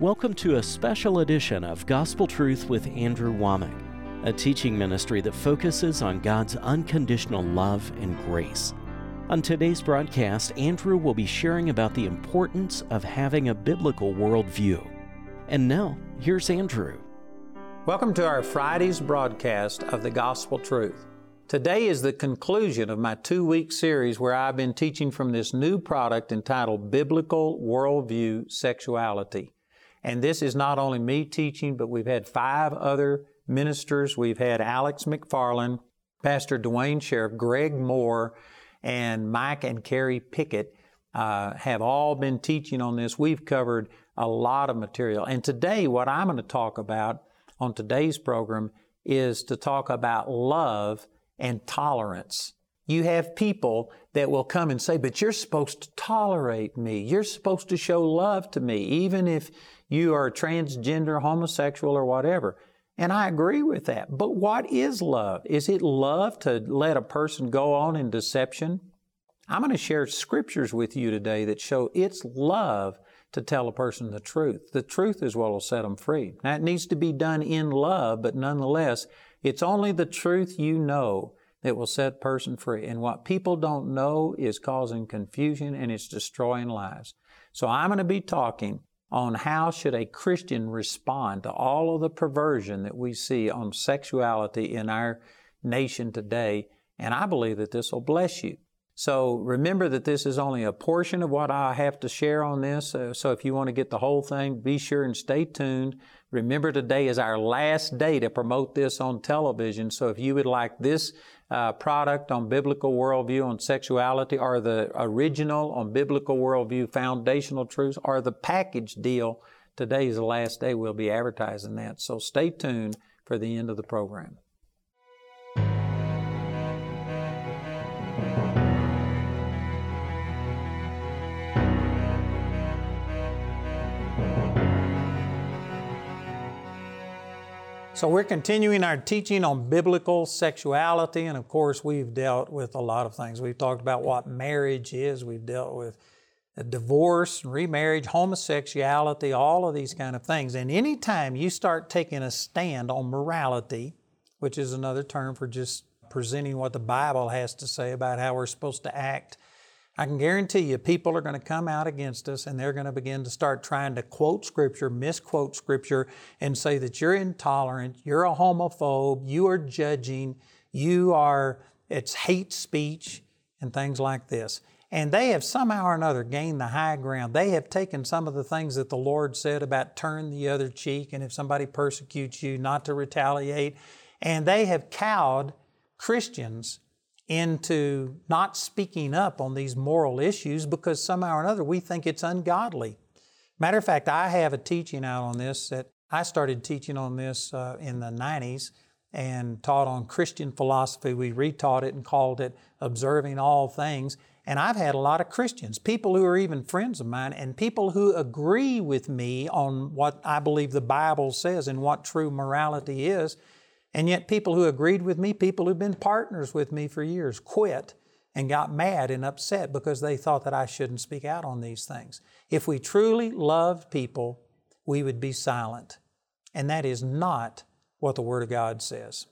Welcome to a special edition of Gospel Truth with Andrew Wommack, a teaching ministry that focuses on God's unconditional love and grace. On today's broadcast, Andrew will be sharing about the importance of having a biblical worldview. And now, here's Andrew. Welcome to our Friday's broadcast of the Gospel Truth. Today is the conclusion of my two week series where I've been teaching from this new product entitled Biblical Worldview Sexuality. And this is not only me teaching, but we've had five other ministers. We've had Alex McFarland, Pastor Duane Sheriff, Greg Mohr, and Mike and Carrie Pickett uh, have all been teaching on this. We've covered a lot of material. And today, what I'm going to talk about on today's program is to talk about love and tolerance. You have people that will come and say, but you're supposed to tolerate me. You're supposed to show love to me, even if you are transgender, homosexual, or whatever. And I agree with that. But what is love? Is it love to let a person go on in deception? I'm going to share scriptures with you today that show it's love to tell a person the truth. The truth is what will set them free. Now, it needs to be done in love, but nonetheless, it's only the truth you know that will set a person free. And what people don't know is causing confusion and it's destroying lives. So I'm going to be talking on how should a Christian respond to all of the perversion that we see on sexuality in our nation today. And I believe that this will bless you. So remember that this is only a portion of what I have to share on this. Uh, so if you want to get the whole thing, be sure and stay tuned. Remember today is our last day to promote this on television. So if you would like this uh, product on biblical worldview on sexuality or the original on biblical worldview foundational truths or the package deal, today is the last day we'll be advertising that. So stay tuned for the end of the program. So, we're continuing our teaching on biblical sexuality, and of course, we've dealt with a lot of things. We've talked about what marriage is, we've dealt with divorce, remarriage, homosexuality, all of these kind of things. And anytime you start taking a stand on morality, which is another term for just presenting what the Bible has to say about how we're supposed to act I can guarantee you people are going to come out against us and they're going to begin to start trying to quote Scripture, misquote Scripture, and say that you're intolerant, you're a homophobe, you are judging, you are, it's hate speech, and things like this. And they have somehow or another gained the high ground. They have taken some of the things that the Lord said about turn the other cheek and if somebody persecutes you, not to retaliate. And they have cowed Christians into not speaking up on these moral issues because somehow or another we think it's ungodly. Matter of fact, I have a teaching out on this that I started teaching on this uh, in the 90s and taught on Christian philosophy. We retaught it and called it Observing All Things. And I've had a lot of Christians, people who are even friends of mine, and people who agree with me on what I believe the Bible says and what true morality is. And yet, people who agreed with me, people who've been partners with me for years, quit and got mad and upset because they thought that I shouldn't speak out on these things. If we truly loved people, we would be silent. And that is not what the Word of God says.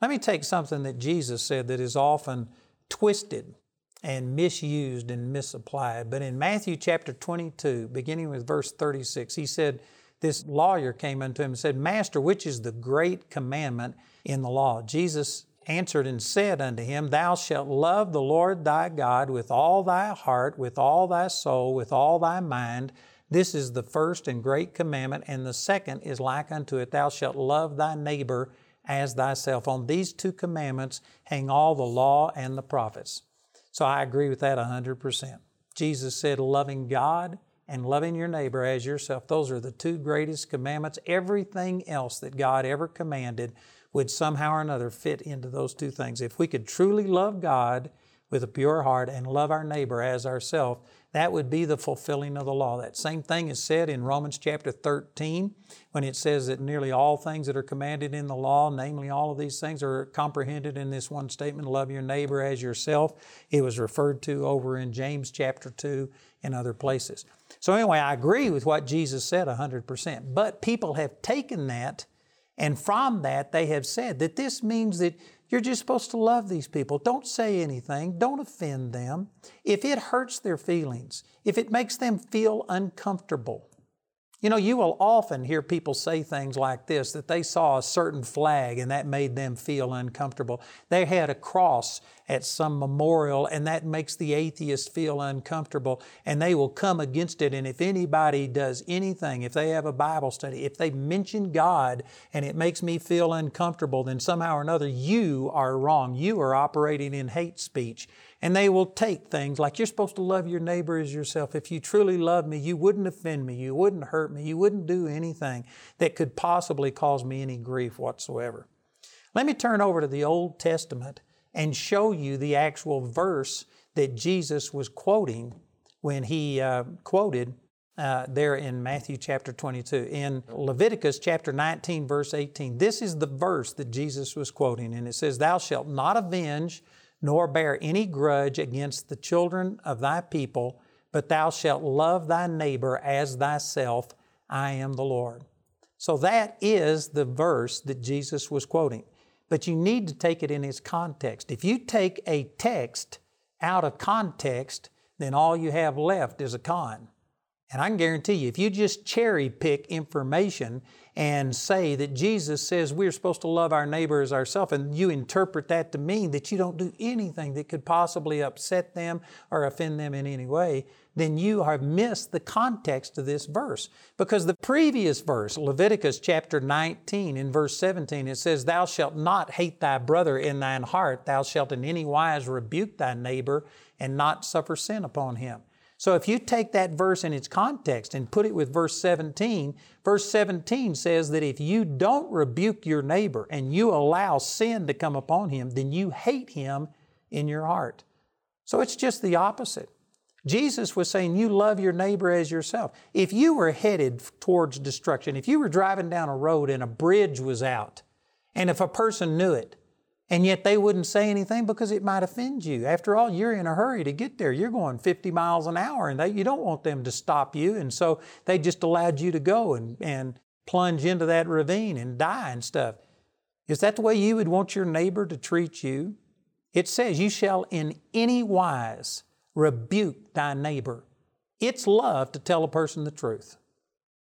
Let me take something that Jesus said that is often twisted and misused and misapplied. But in Matthew chapter 22, beginning with verse 36, he said, this lawyer came unto him and said, Master, which is the great commandment in the law? Jesus answered and said unto him, Thou shalt love the Lord thy God with all thy heart, with all thy soul, with all thy mind. This is the first and great commandment, and the second is like unto it, Thou shalt love thy neighbor as thyself. On these two commandments hang all the law and the prophets. So I agree with that 100%. Jesus said, loving God and loving your neighbor as yourself. Those are the two greatest commandments. Everything else that God ever commanded would somehow or another fit into those two things. If we could truly love God with a pure heart and love our neighbor as ourselves, that would be the fulfilling of the law. That same thing is said in Romans chapter 13 when it says that nearly all things that are commanded in the law, namely all of these things, are comprehended in this one statement love your neighbor as yourself. It was referred to over in James chapter 2 and other places. So, anyway, I agree with what Jesus said 100%. But people have taken that, and from that, they have said that this means that you're just supposed to love these people. Don't say anything. Don't offend them. If it hurts their feelings, if it makes them feel uncomfortable, you know, you will often hear people say things like this that they saw a certain flag and that made them feel uncomfortable. They had a cross at some memorial and that makes the atheist feel uncomfortable and they will come against it. And if anybody does anything, if they have a Bible study, if they mention God and it makes me feel uncomfortable, then somehow or another you are wrong. You are operating in hate speech. And they will take things like you're supposed to love your neighbor as yourself. If you truly love me, you wouldn't offend me, you wouldn't hurt me, you wouldn't do anything that could possibly cause me any grief whatsoever. Let me turn over to the Old Testament and show you the actual verse that Jesus was quoting when he uh, quoted uh, there in Matthew chapter 22. In Leviticus chapter 19, verse 18, this is the verse that Jesus was quoting, and it says, Thou shalt not avenge nor bear any grudge against the children of thy people, but thou shalt love thy neighbor as thyself. I am the Lord. So that is the verse that Jesus was quoting. But you need to take it in its context. If you take a text out of context, then all you have left is a con. And I can guarantee you, if you just cherry pick information and say that Jesus says we're supposed to love our neighbor as ourselves, and you interpret that to mean that you don't do anything that could possibly upset them or offend them in any way, then you have missed the context of this verse. Because the previous verse, Leviticus chapter 19, in verse 17, it says, Thou shalt not hate thy brother in thine heart, thou shalt in any wise rebuke thy neighbor and not suffer sin upon him. So if you take that verse in its context and put it with verse 17, verse 17 says that if you don't rebuke your neighbor and you allow sin to come upon him, then you hate him in your heart. So it's just the opposite. Jesus was saying, You love your neighbor as yourself. If you were headed towards destruction, if you were driving down a road and a bridge was out, and if a person knew it, and yet they wouldn't say anything because it might offend you. After all, you're in a hurry to get there. You're going 50 miles an hour and they, you don't want them to stop you. And so they just allowed you to go and, and plunge into that ravine and die and stuff. Is that the way you would want your neighbor to treat you? It says, You shall in any wise rebuke thy neighbor. It's love to tell a person the truth.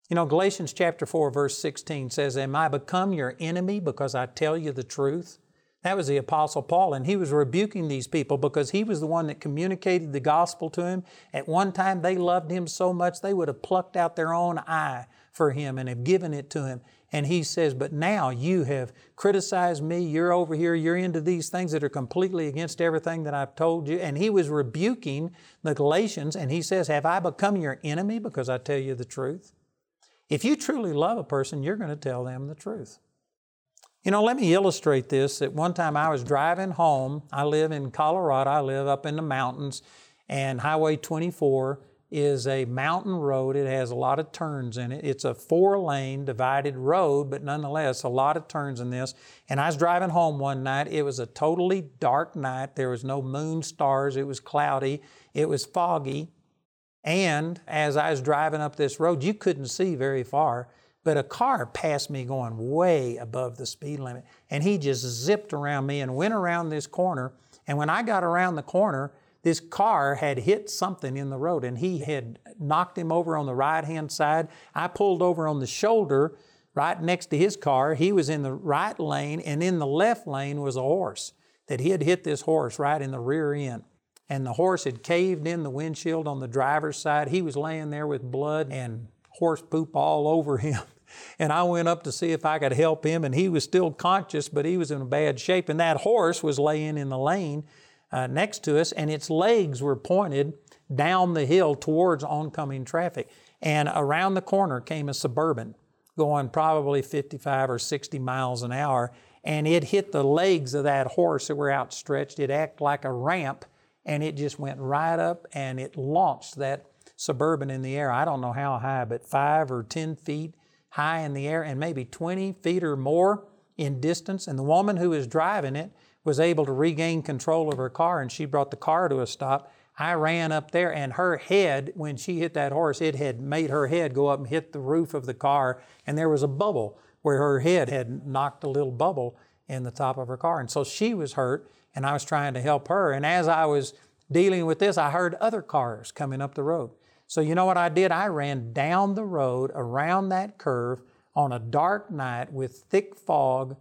You know, Galatians chapter 4, verse 16 says, Am I become your enemy because I tell you the truth? That was the Apostle Paul, and he was rebuking these people because he was the one that communicated the gospel to him. At one time, they loved him so much they would have plucked out their own eye for him and have given it to him. And he says, But now you have criticized me. You're over here. You're into these things that are completely against everything that I've told you. And he was rebuking the Galatians, and he says, Have I become your enemy because I tell you the truth? If you truly love a person, you're going to tell them the truth. You know, let me illustrate this. At one time I was driving home. I live in Colorado, I live up in the mountains, and Highway 24 is a mountain road. It has a lot of turns in it. It's a four lane divided road, but nonetheless, a lot of turns in this. And I was driving home one night. It was a totally dark night. There was no moon, stars. It was cloudy. It was foggy. And as I was driving up this road, you couldn't see very far. But a car passed me going way above the speed limit, and he just zipped around me and went around this corner. And when I got around the corner, this car had hit something in the road, and he had knocked him over on the right hand side. I pulled over on the shoulder right next to his car. He was in the right lane, and in the left lane was a horse that he had hit this horse right in the rear end. And the horse had caved in the windshield on the driver's side. He was laying there with blood and horse poop all over him. And I went up to see if I could help him, and he was still conscious, but he was in bad shape. And that horse was laying in the lane uh, next to us, and its legs were pointed down the hill towards oncoming traffic. And around the corner came a suburban going probably 55 or 60 miles an hour, and it hit the legs of that horse that were outstretched. It acted like a ramp and it just went right up and it launched that Suburban in the air. I don't know how high, but five or 10 feet high in the air and maybe 20 feet or more in distance. And the woman who was driving it was able to regain control of her car and she brought the car to a stop. I ran up there and her head, when she hit that horse, it had made her head go up and hit the roof of the car and there was a bubble where her head had knocked a little bubble in the top of her car. And so she was hurt and I was trying to help her. And as I was dealing with this, I heard other cars coming up the road. So you know what I did? I ran down the road around that curve on a dark night with thick fog,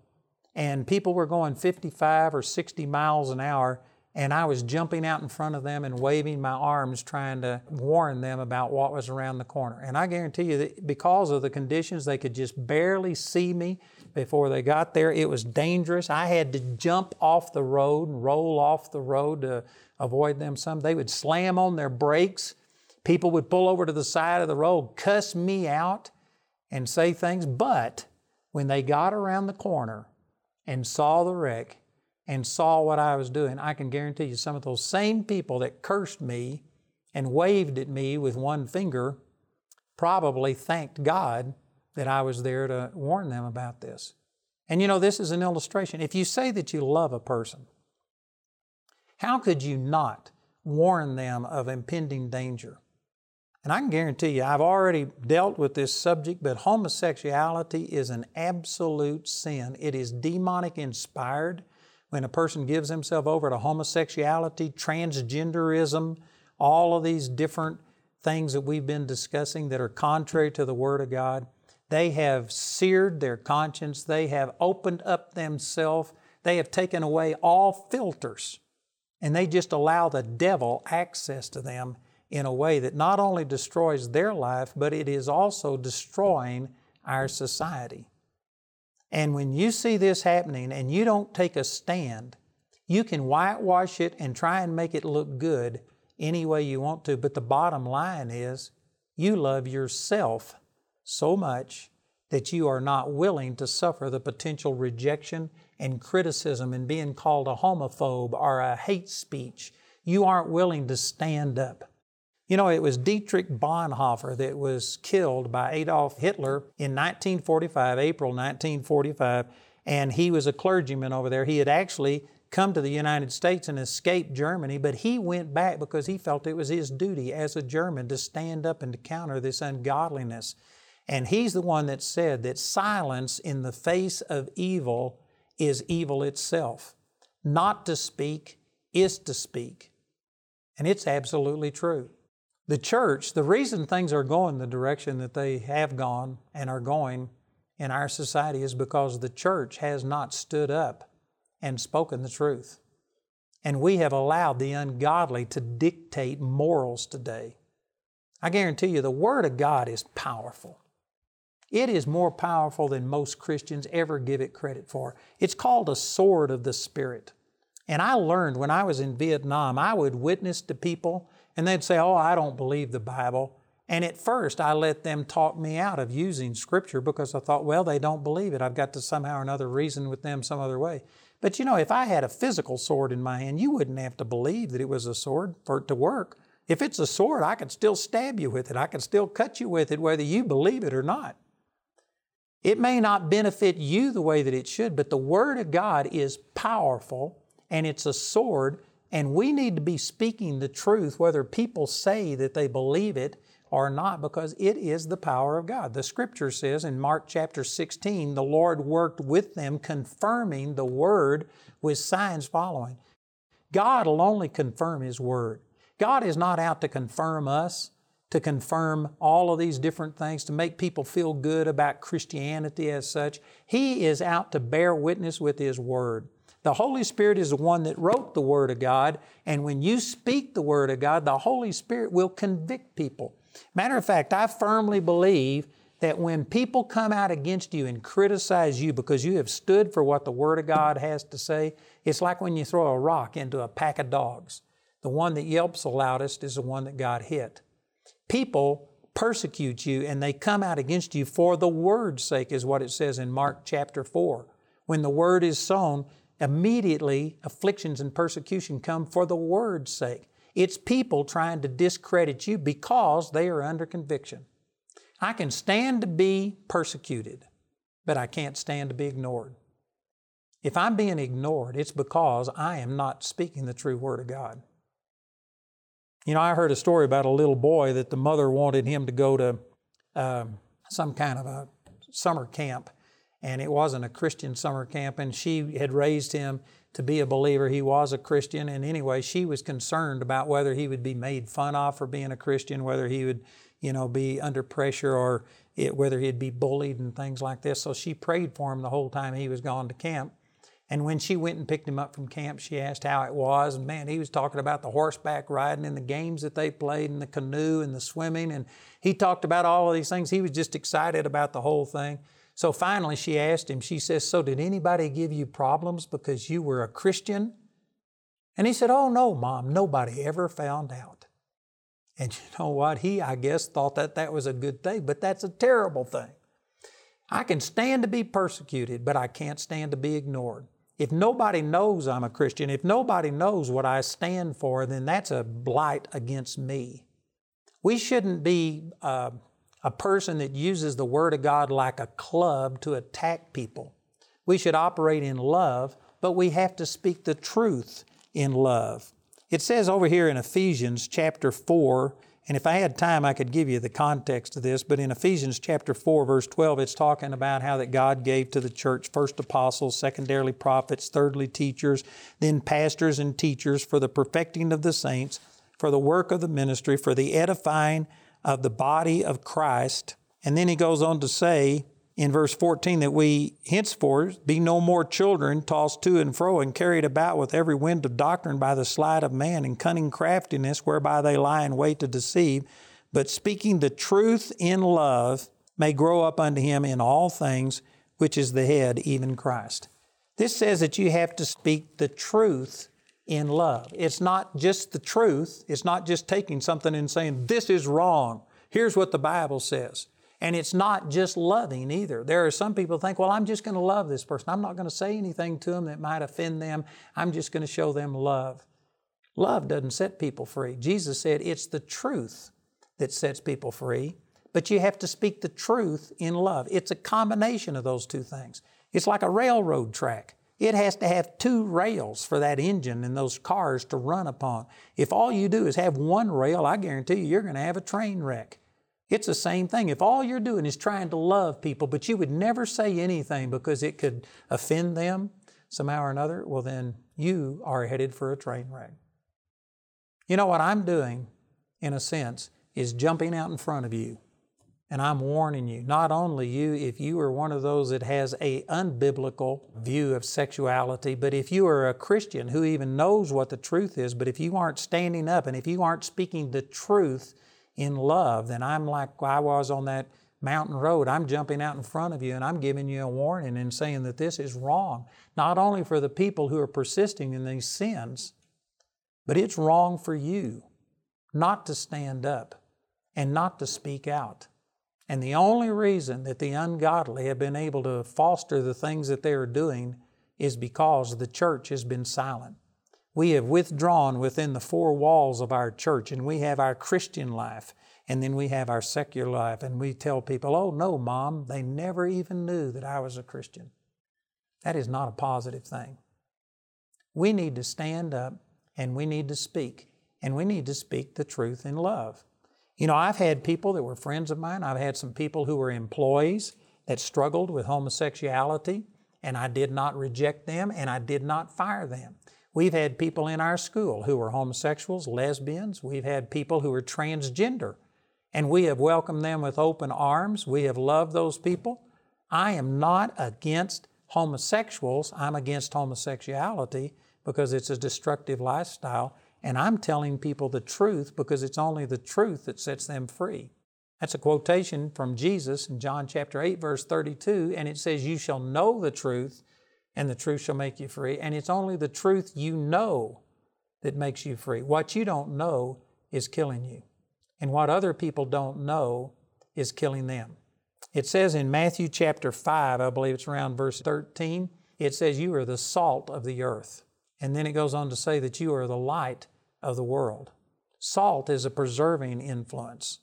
and people were going 55 or 60 miles an hour, and I was jumping out in front of them and waving my arms trying to warn them about what was around the corner. And I guarantee you that because of the conditions, they could just barely see me before they got there. It was dangerous. I had to jump off the road and roll off the road to avoid them some. They would slam on their brakes People would pull over to the side of the road, cuss me out, and say things. But when they got around the corner and saw the wreck and saw what I was doing, I can guarantee you some of those same people that cursed me and waved at me with one finger probably thanked God that I was there to warn them about this. And you know, this is an illustration. If you say that you love a person, how could you not warn them of impending danger? And I can guarantee you, I've already dealt with this subject, but homosexuality is an absolute sin. It is demonic inspired. When a person gives himself over to homosexuality, transgenderism, all of these different things that we've been discussing that are contrary to the Word of God, they have seared their conscience. They have opened up themselves. They have taken away all filters. And they just allow the devil access to them in a way that not only destroys their life, but it is also destroying our society. And when you see this happening and you don't take a stand, you can whitewash it and try and make it look good any way you want to. But the bottom line is you love yourself so much that you are not willing to suffer the potential rejection and criticism and being called a homophobe or a hate speech. You aren't willing to stand up. You know, it was Dietrich Bonhoeffer that was killed by Adolf Hitler in 1945, April 1945, and he was a clergyman over there. He had actually come to the United States and escaped Germany, but he went back because he felt it was his duty as a German to stand up and to counter this ungodliness. And he's the one that said that silence in the face of evil is evil itself. Not to speak is to speak. And it's absolutely true. The church, the reason things are going the direction that they have gone and are going in our society is because the church has not stood up and spoken the truth. And we have allowed the ungodly to dictate morals today. I guarantee you, the Word of God is powerful. It is more powerful than most Christians ever give it credit for. It's called a sword of the Spirit. And I learned when I was in Vietnam, I would witness to people and they'd say, Oh, I don't believe the Bible. And at first, I let them talk me out of using Scripture because I thought, well, they don't believe it. I've got to somehow or another reason with them some other way. But you know, if I had a physical sword in my hand, you wouldn't have to believe that it was a sword for it to work. If it's a sword, I could still stab you with it. I could still cut you with it, whether you believe it or not. It may not benefit you the way that it should, but the Word of God is powerful and it's a sword and we need to be speaking the truth, whether people say that they believe it or not, because it is the power of God. The scripture says in Mark chapter 16, the Lord worked with them, confirming the word with signs following. God will only confirm His word. God is not out to confirm us, to confirm all of these different things, to make people feel good about Christianity as such. He is out to bear witness with His word. The Holy Spirit is the one that wrote the Word of God, and when you speak the Word of God, the Holy Spirit will convict people. Matter of fact, I firmly believe that when people come out against you and criticize you because you have stood for what the Word of God has to say, it's like when you throw a rock into a pack of dogs. The one that yelps the loudest is the one that got hit. People persecute you and they come out against you for the Word's sake, is what it says in Mark chapter 4. When the Word is sown, immediately afflictions and persecution come for the word's sake. It's people trying to discredit you because they are under conviction. I can stand to be persecuted, but I can't stand to be ignored. If I'm being ignored, it's because I am not speaking the true Word of God. You know, I heard a story about a little boy that the mother wanted him to go to um, some kind of a summer camp, and it wasn't a Christian summer camp, and she had raised him to be a believer. He was a Christian, and anyway, she was concerned about whether he would be made fun of for being a Christian, whether he would, you know, be under pressure or it, whether he'd be bullied and things like this. So she prayed for him the whole time he was gone to camp. And when she went and picked him up from camp, she asked how it was. And man, he was talking about the horseback riding and the games that they played and the canoe and the swimming. And he talked about all of these things. He was just excited about the whole thing. So finally, she asked him, she says, So did anybody give you problems because you were a Christian? And he said, Oh, no, Mom, nobody ever found out. And you know what? He, I guess, thought that that was a good thing, but that's a terrible thing. I can stand to be persecuted, but I can't stand to be ignored. If nobody knows I'm a Christian, if nobody knows what I stand for, then that's a blight against me. We shouldn't be uh, a person that uses the Word of God like a club to attack people. We should operate in love, but we have to speak the truth in love. It says over here in Ephesians chapter 4, and if I had time, I could give you the context of this, but in Ephesians chapter 4, verse 12, it's talking about how that God gave to the church first apostles, secondarily prophets, thirdly teachers, then pastors and teachers for the perfecting of the saints, for the work of the ministry, for the edifying of the body of Christ. And then he goes on to say in verse 14 that we henceforth be no more children tossed to and fro and carried about with every wind of doctrine by the sleight of man and cunning craftiness whereby they lie in wait to deceive, but speaking the truth in love may grow up unto him in all things, which is the head, even Christ. This says that you have to speak the truth in love. It's not just the truth, it's not just taking something and saying, This is wrong. Here's what the Bible says. And it's not just loving either. There are some people think, well, I'm just going to love this person. I'm not going to say anything to them that might offend them. I'm just going to show them love. Love doesn't set people free. Jesus said it's the truth that sets people free, but you have to speak the truth in love. It's a combination of those two things. It's like a railroad track. It has to have two rails for that engine and those cars to run upon. If all you do is have one rail, I guarantee you, you're going to have a train wreck. It's the same thing. If all you're doing is trying to love people, but you would never say anything because it could offend them somehow or another, well, then you are headed for a train wreck. You know what I'm doing, in a sense, is jumping out in front of you and I'm warning you, not only you, if you are one of those that has a unbiblical view of sexuality, but if you are a Christian who even knows what the truth is, but if you aren't standing up and if you aren't speaking the truth in love, then I'm like I was on that mountain road. I'm jumping out in front of you and I'm giving you a warning and saying that this is wrong, not only for the people who are persisting in these sins, but it's wrong for you not to stand up and not to speak out. And the only reason that the ungodly have been able to foster the things that they are doing is because the church has been silent. We have withdrawn within the four walls of our church, and we have our Christian life, and then we have our secular life, and we tell people, oh, no, mom, they never even knew that I was a Christian. That is not a positive thing. We need to stand up and we need to speak, and we need to speak the truth in love. You know, I've had people that were friends of mine, I've had some people who were employees that struggled with homosexuality, and I did not reject them and I did not fire them. We've had people in our school who were homosexuals, lesbians, we've had people who were transgender, and we have welcomed them with open arms. We have loved those people. I am not against homosexuals, I'm against homosexuality because it's a destructive lifestyle and I'm telling people the truth because it's only the truth that sets them free. That's a quotation from Jesus in John chapter 8, verse 32, and it says, You shall know the truth, and the truth shall make you free. And it's only the truth you know that makes you free. What you don't know is killing you. And what other people don't know is killing them. It says in Matthew chapter 5, I believe it's around verse 13, it says you are the salt of the earth. And then it goes on to say that you are the light of the world. Salt is a preserving influence.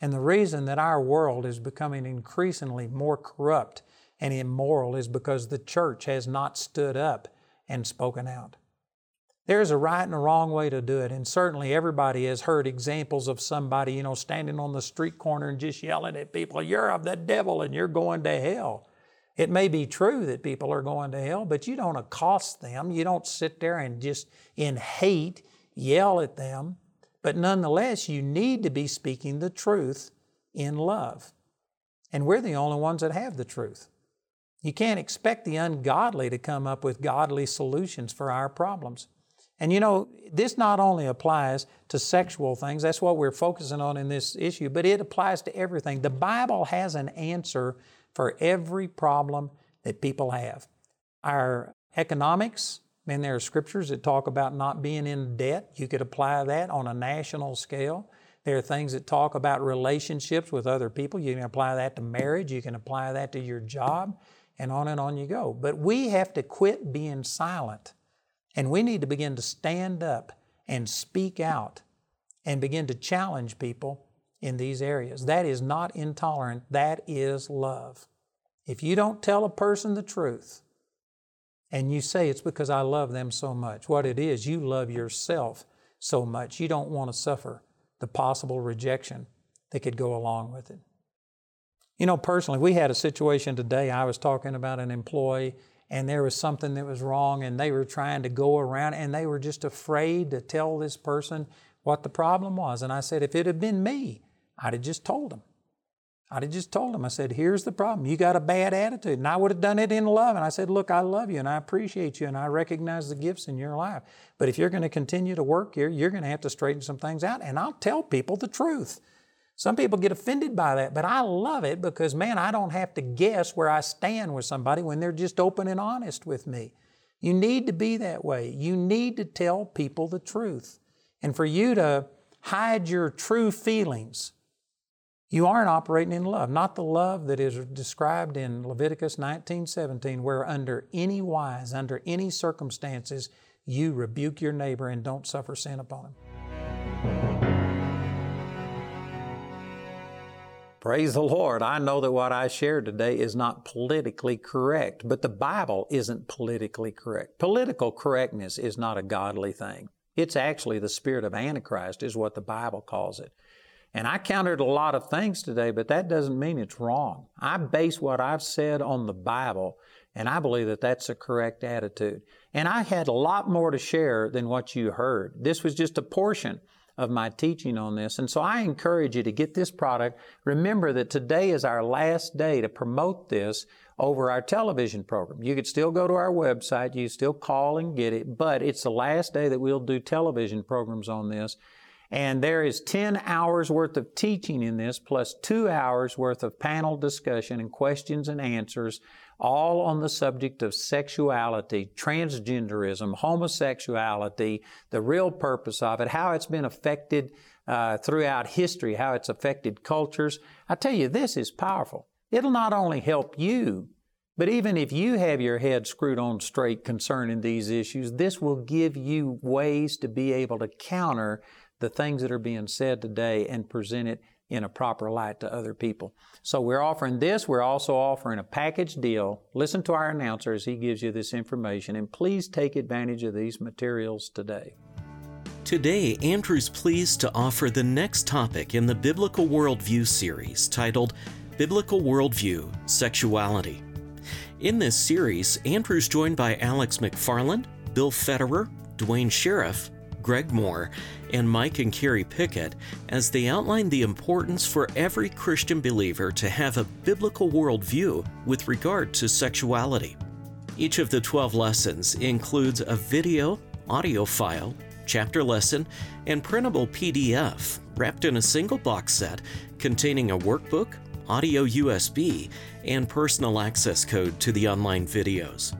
And the reason that our world is becoming increasingly more corrupt and immoral is because the church has not stood up and spoken out. There's a right and a wrong way to do it, and certainly everybody has heard examples of somebody, you know, standing on the street corner and just yelling at people, You're of the devil and you're going to hell. It may be true that people are going to hell, but you don't accost them. You don't sit there and just in hate yell at them. But nonetheless, you need to be speaking the truth in love. And we're the only ones that have the truth. You can't expect the ungodly to come up with godly solutions for our problems. And you know, this not only applies to sexual things, that's what we're focusing on in this issue, but it applies to everything. The Bible has an answer for every problem that people have. Our economics, and there are scriptures that talk about not being in debt. You could apply that on a national scale. There are things that talk about relationships with other people. You can apply that to marriage. You can apply that to your job, and on and on you go. But we have to quit being silent, and we need to begin to stand up and speak out and begin to challenge people in these areas. That is not intolerant, that is love. If you don't tell a person the truth and you say it's because I love them so much, what it is, you love yourself so much. You don't want to suffer the possible rejection that could go along with it. You know, personally, we had a situation today. I was talking about an employee, and there was something that was wrong, and they were trying to go around, and they were just afraid to tell this person what the problem was. And I said, if it had been me, I'd have just told him. I'd have just told him, I said, here's the problem. You got a bad attitude. And I would have done it in love. And I said, look, I love you and I appreciate you and I recognize the gifts in your life. But if you're going to continue to work here, you're going to have to straighten some things out. And I'll tell people the truth. Some people get offended by that, but I love it because, man, I don't have to guess where I stand with somebody when they're just open and honest with me. You need to be that way. You need to tell people the truth. And for you to hide your true feelings, you aren't operating in love, not the love that is described in Leviticus 19:17, where under any wise, under any circumstances, you rebuke your neighbor and don't suffer sin upon him. Praise the Lord. I know that what I shared today is not politically correct, but the Bible isn't politically correct. Political correctness is not a godly thing. It's actually the spirit of Antichrist, is what the Bible calls it. And I countered a lot of things today, but that doesn't mean it's wrong. I base what I've said on the Bible, and I believe that that's a correct attitude. And I had a lot more to share than what you heard. This was just a portion of my teaching on this. And so I encourage you to get this product. Remember that today is our last day to promote this over our television program. You could still go to our website, you still call and get it, but it's the last day that we'll do television programs on this. And there is 10 hours worth of teaching in this, plus two hours worth of panel discussion and questions and answers, all on the subject of sexuality, transgenderism, homosexuality, the real purpose of it, how it's been affected uh, throughout history, how it's affected cultures. I tell you, this is powerful. It'll not only help you, but even if you have your head screwed on straight concerning these issues, this will give you ways to be able to counter the things that are being said today and present it in a proper light to other people. So we're offering this. We're also offering a package deal. Listen to our announcer as he gives you this information, and please take advantage of these materials today. Today, Andrew's pleased to offer the next topic in the Biblical Worldview series titled Biblical Worldview Sexuality. In this series, Andrew's joined by Alex McFarland, Bill Federer, Duane Sheriff, Greg Mohr, and Mike and Carrie Pickett as they outline the importance for every Christian believer to have a biblical worldview with regard to sexuality. Each of the 12 lessons includes a video, audio file, chapter lesson, and printable PDF wrapped in a single box set containing a workbook, audio USB, and personal access code to the online videos.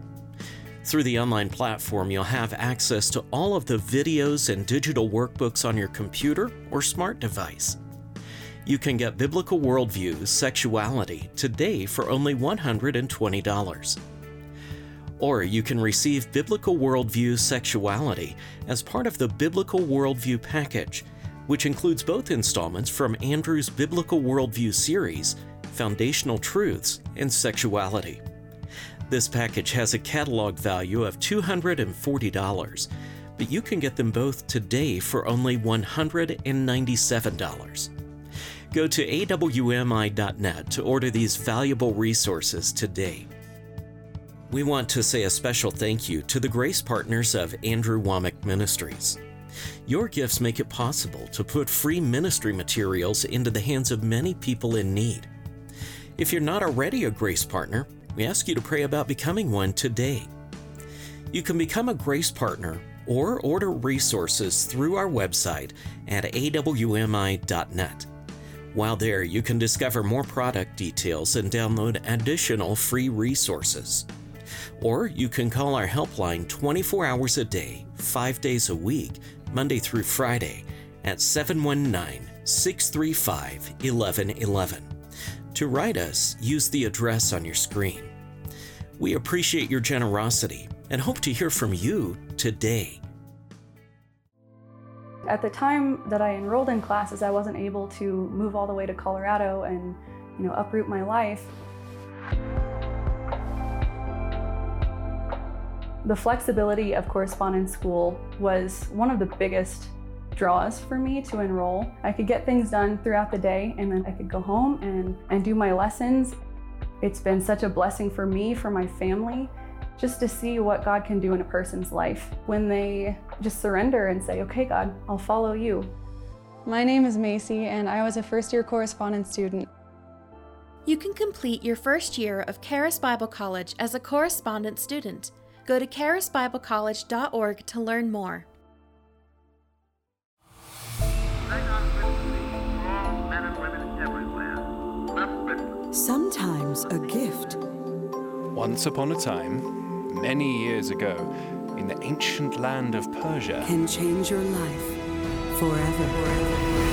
Through the online platform, you'll have access to all of the videos and digital workbooks on your computer or smart device. You can get Biblical Worldview Sexuality today for only $120. Or you can receive Biblical Worldview Sexuality as part of the Biblical Worldview package, which includes both installments from Andrew's Biblical Worldview series, Foundational Truths and Sexuality. This package has a catalog value of $240, but you can get them both today for only $197. Go to awmi.net to order these valuable resources today. We want to say a special thank you to the grace partners of Andrew Wommack Ministries. Your gifts make it possible to put free ministry materials into the hands of many people in need. If you're not already a grace partner, we ask you to pray about becoming one today. You can become a grace partner or order resources through our website at awmi.net. While there, you can discover more product details and download additional free resources. Or you can call our helpline 24 hours a day, 5 days a week, Monday through Friday, at 719 635 1111. To write us, use the address on your screen. We appreciate your generosity and hope to hear from you today. At the time that I enrolled in classes, I wasn't able to move all the way to Colorado and, you know, uproot my life. The flexibility of correspondence school was one of the biggest draws for me to enroll. I could get things done throughout the day and then I could go home and, and do my lessons. It's been such a blessing for me, for my family, just to see what God can do in a person's life when they just surrender and say, okay, God, I'll follow you. My name is Macy, and I was a first year correspondence student. You can complete your first year of Charis Bible College as a correspondence student. Go to charisbiblecollege.org to learn more. Sometimes a gift. Once upon a time, many years ago, in the ancient land of Persia, can change your life forever. Oh,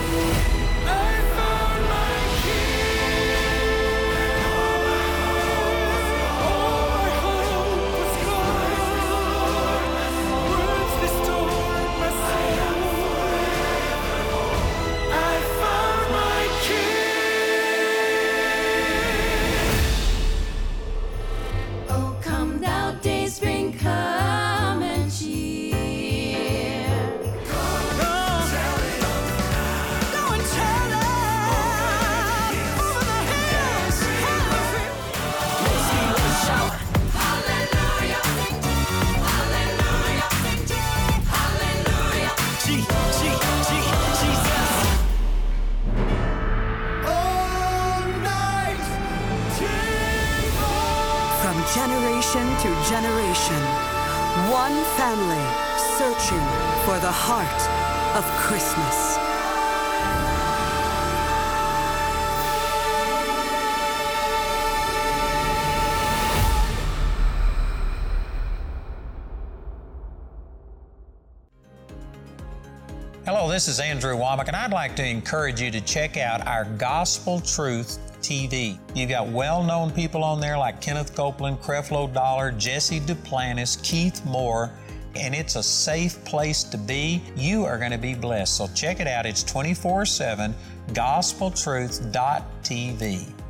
generation one family searching for the heart of Christmas. Hello, this is Andrew Wommack, and I'd like to encourage you to check out our Gospel Truth TV. You've got well known people on there like Kenneth Copeland, Creflo Dollar, Jesse Duplantis, Keith Moore, and it's a safe place to be. You are going to be blessed. So check it out. It's 24 7 gospeltruth.tv.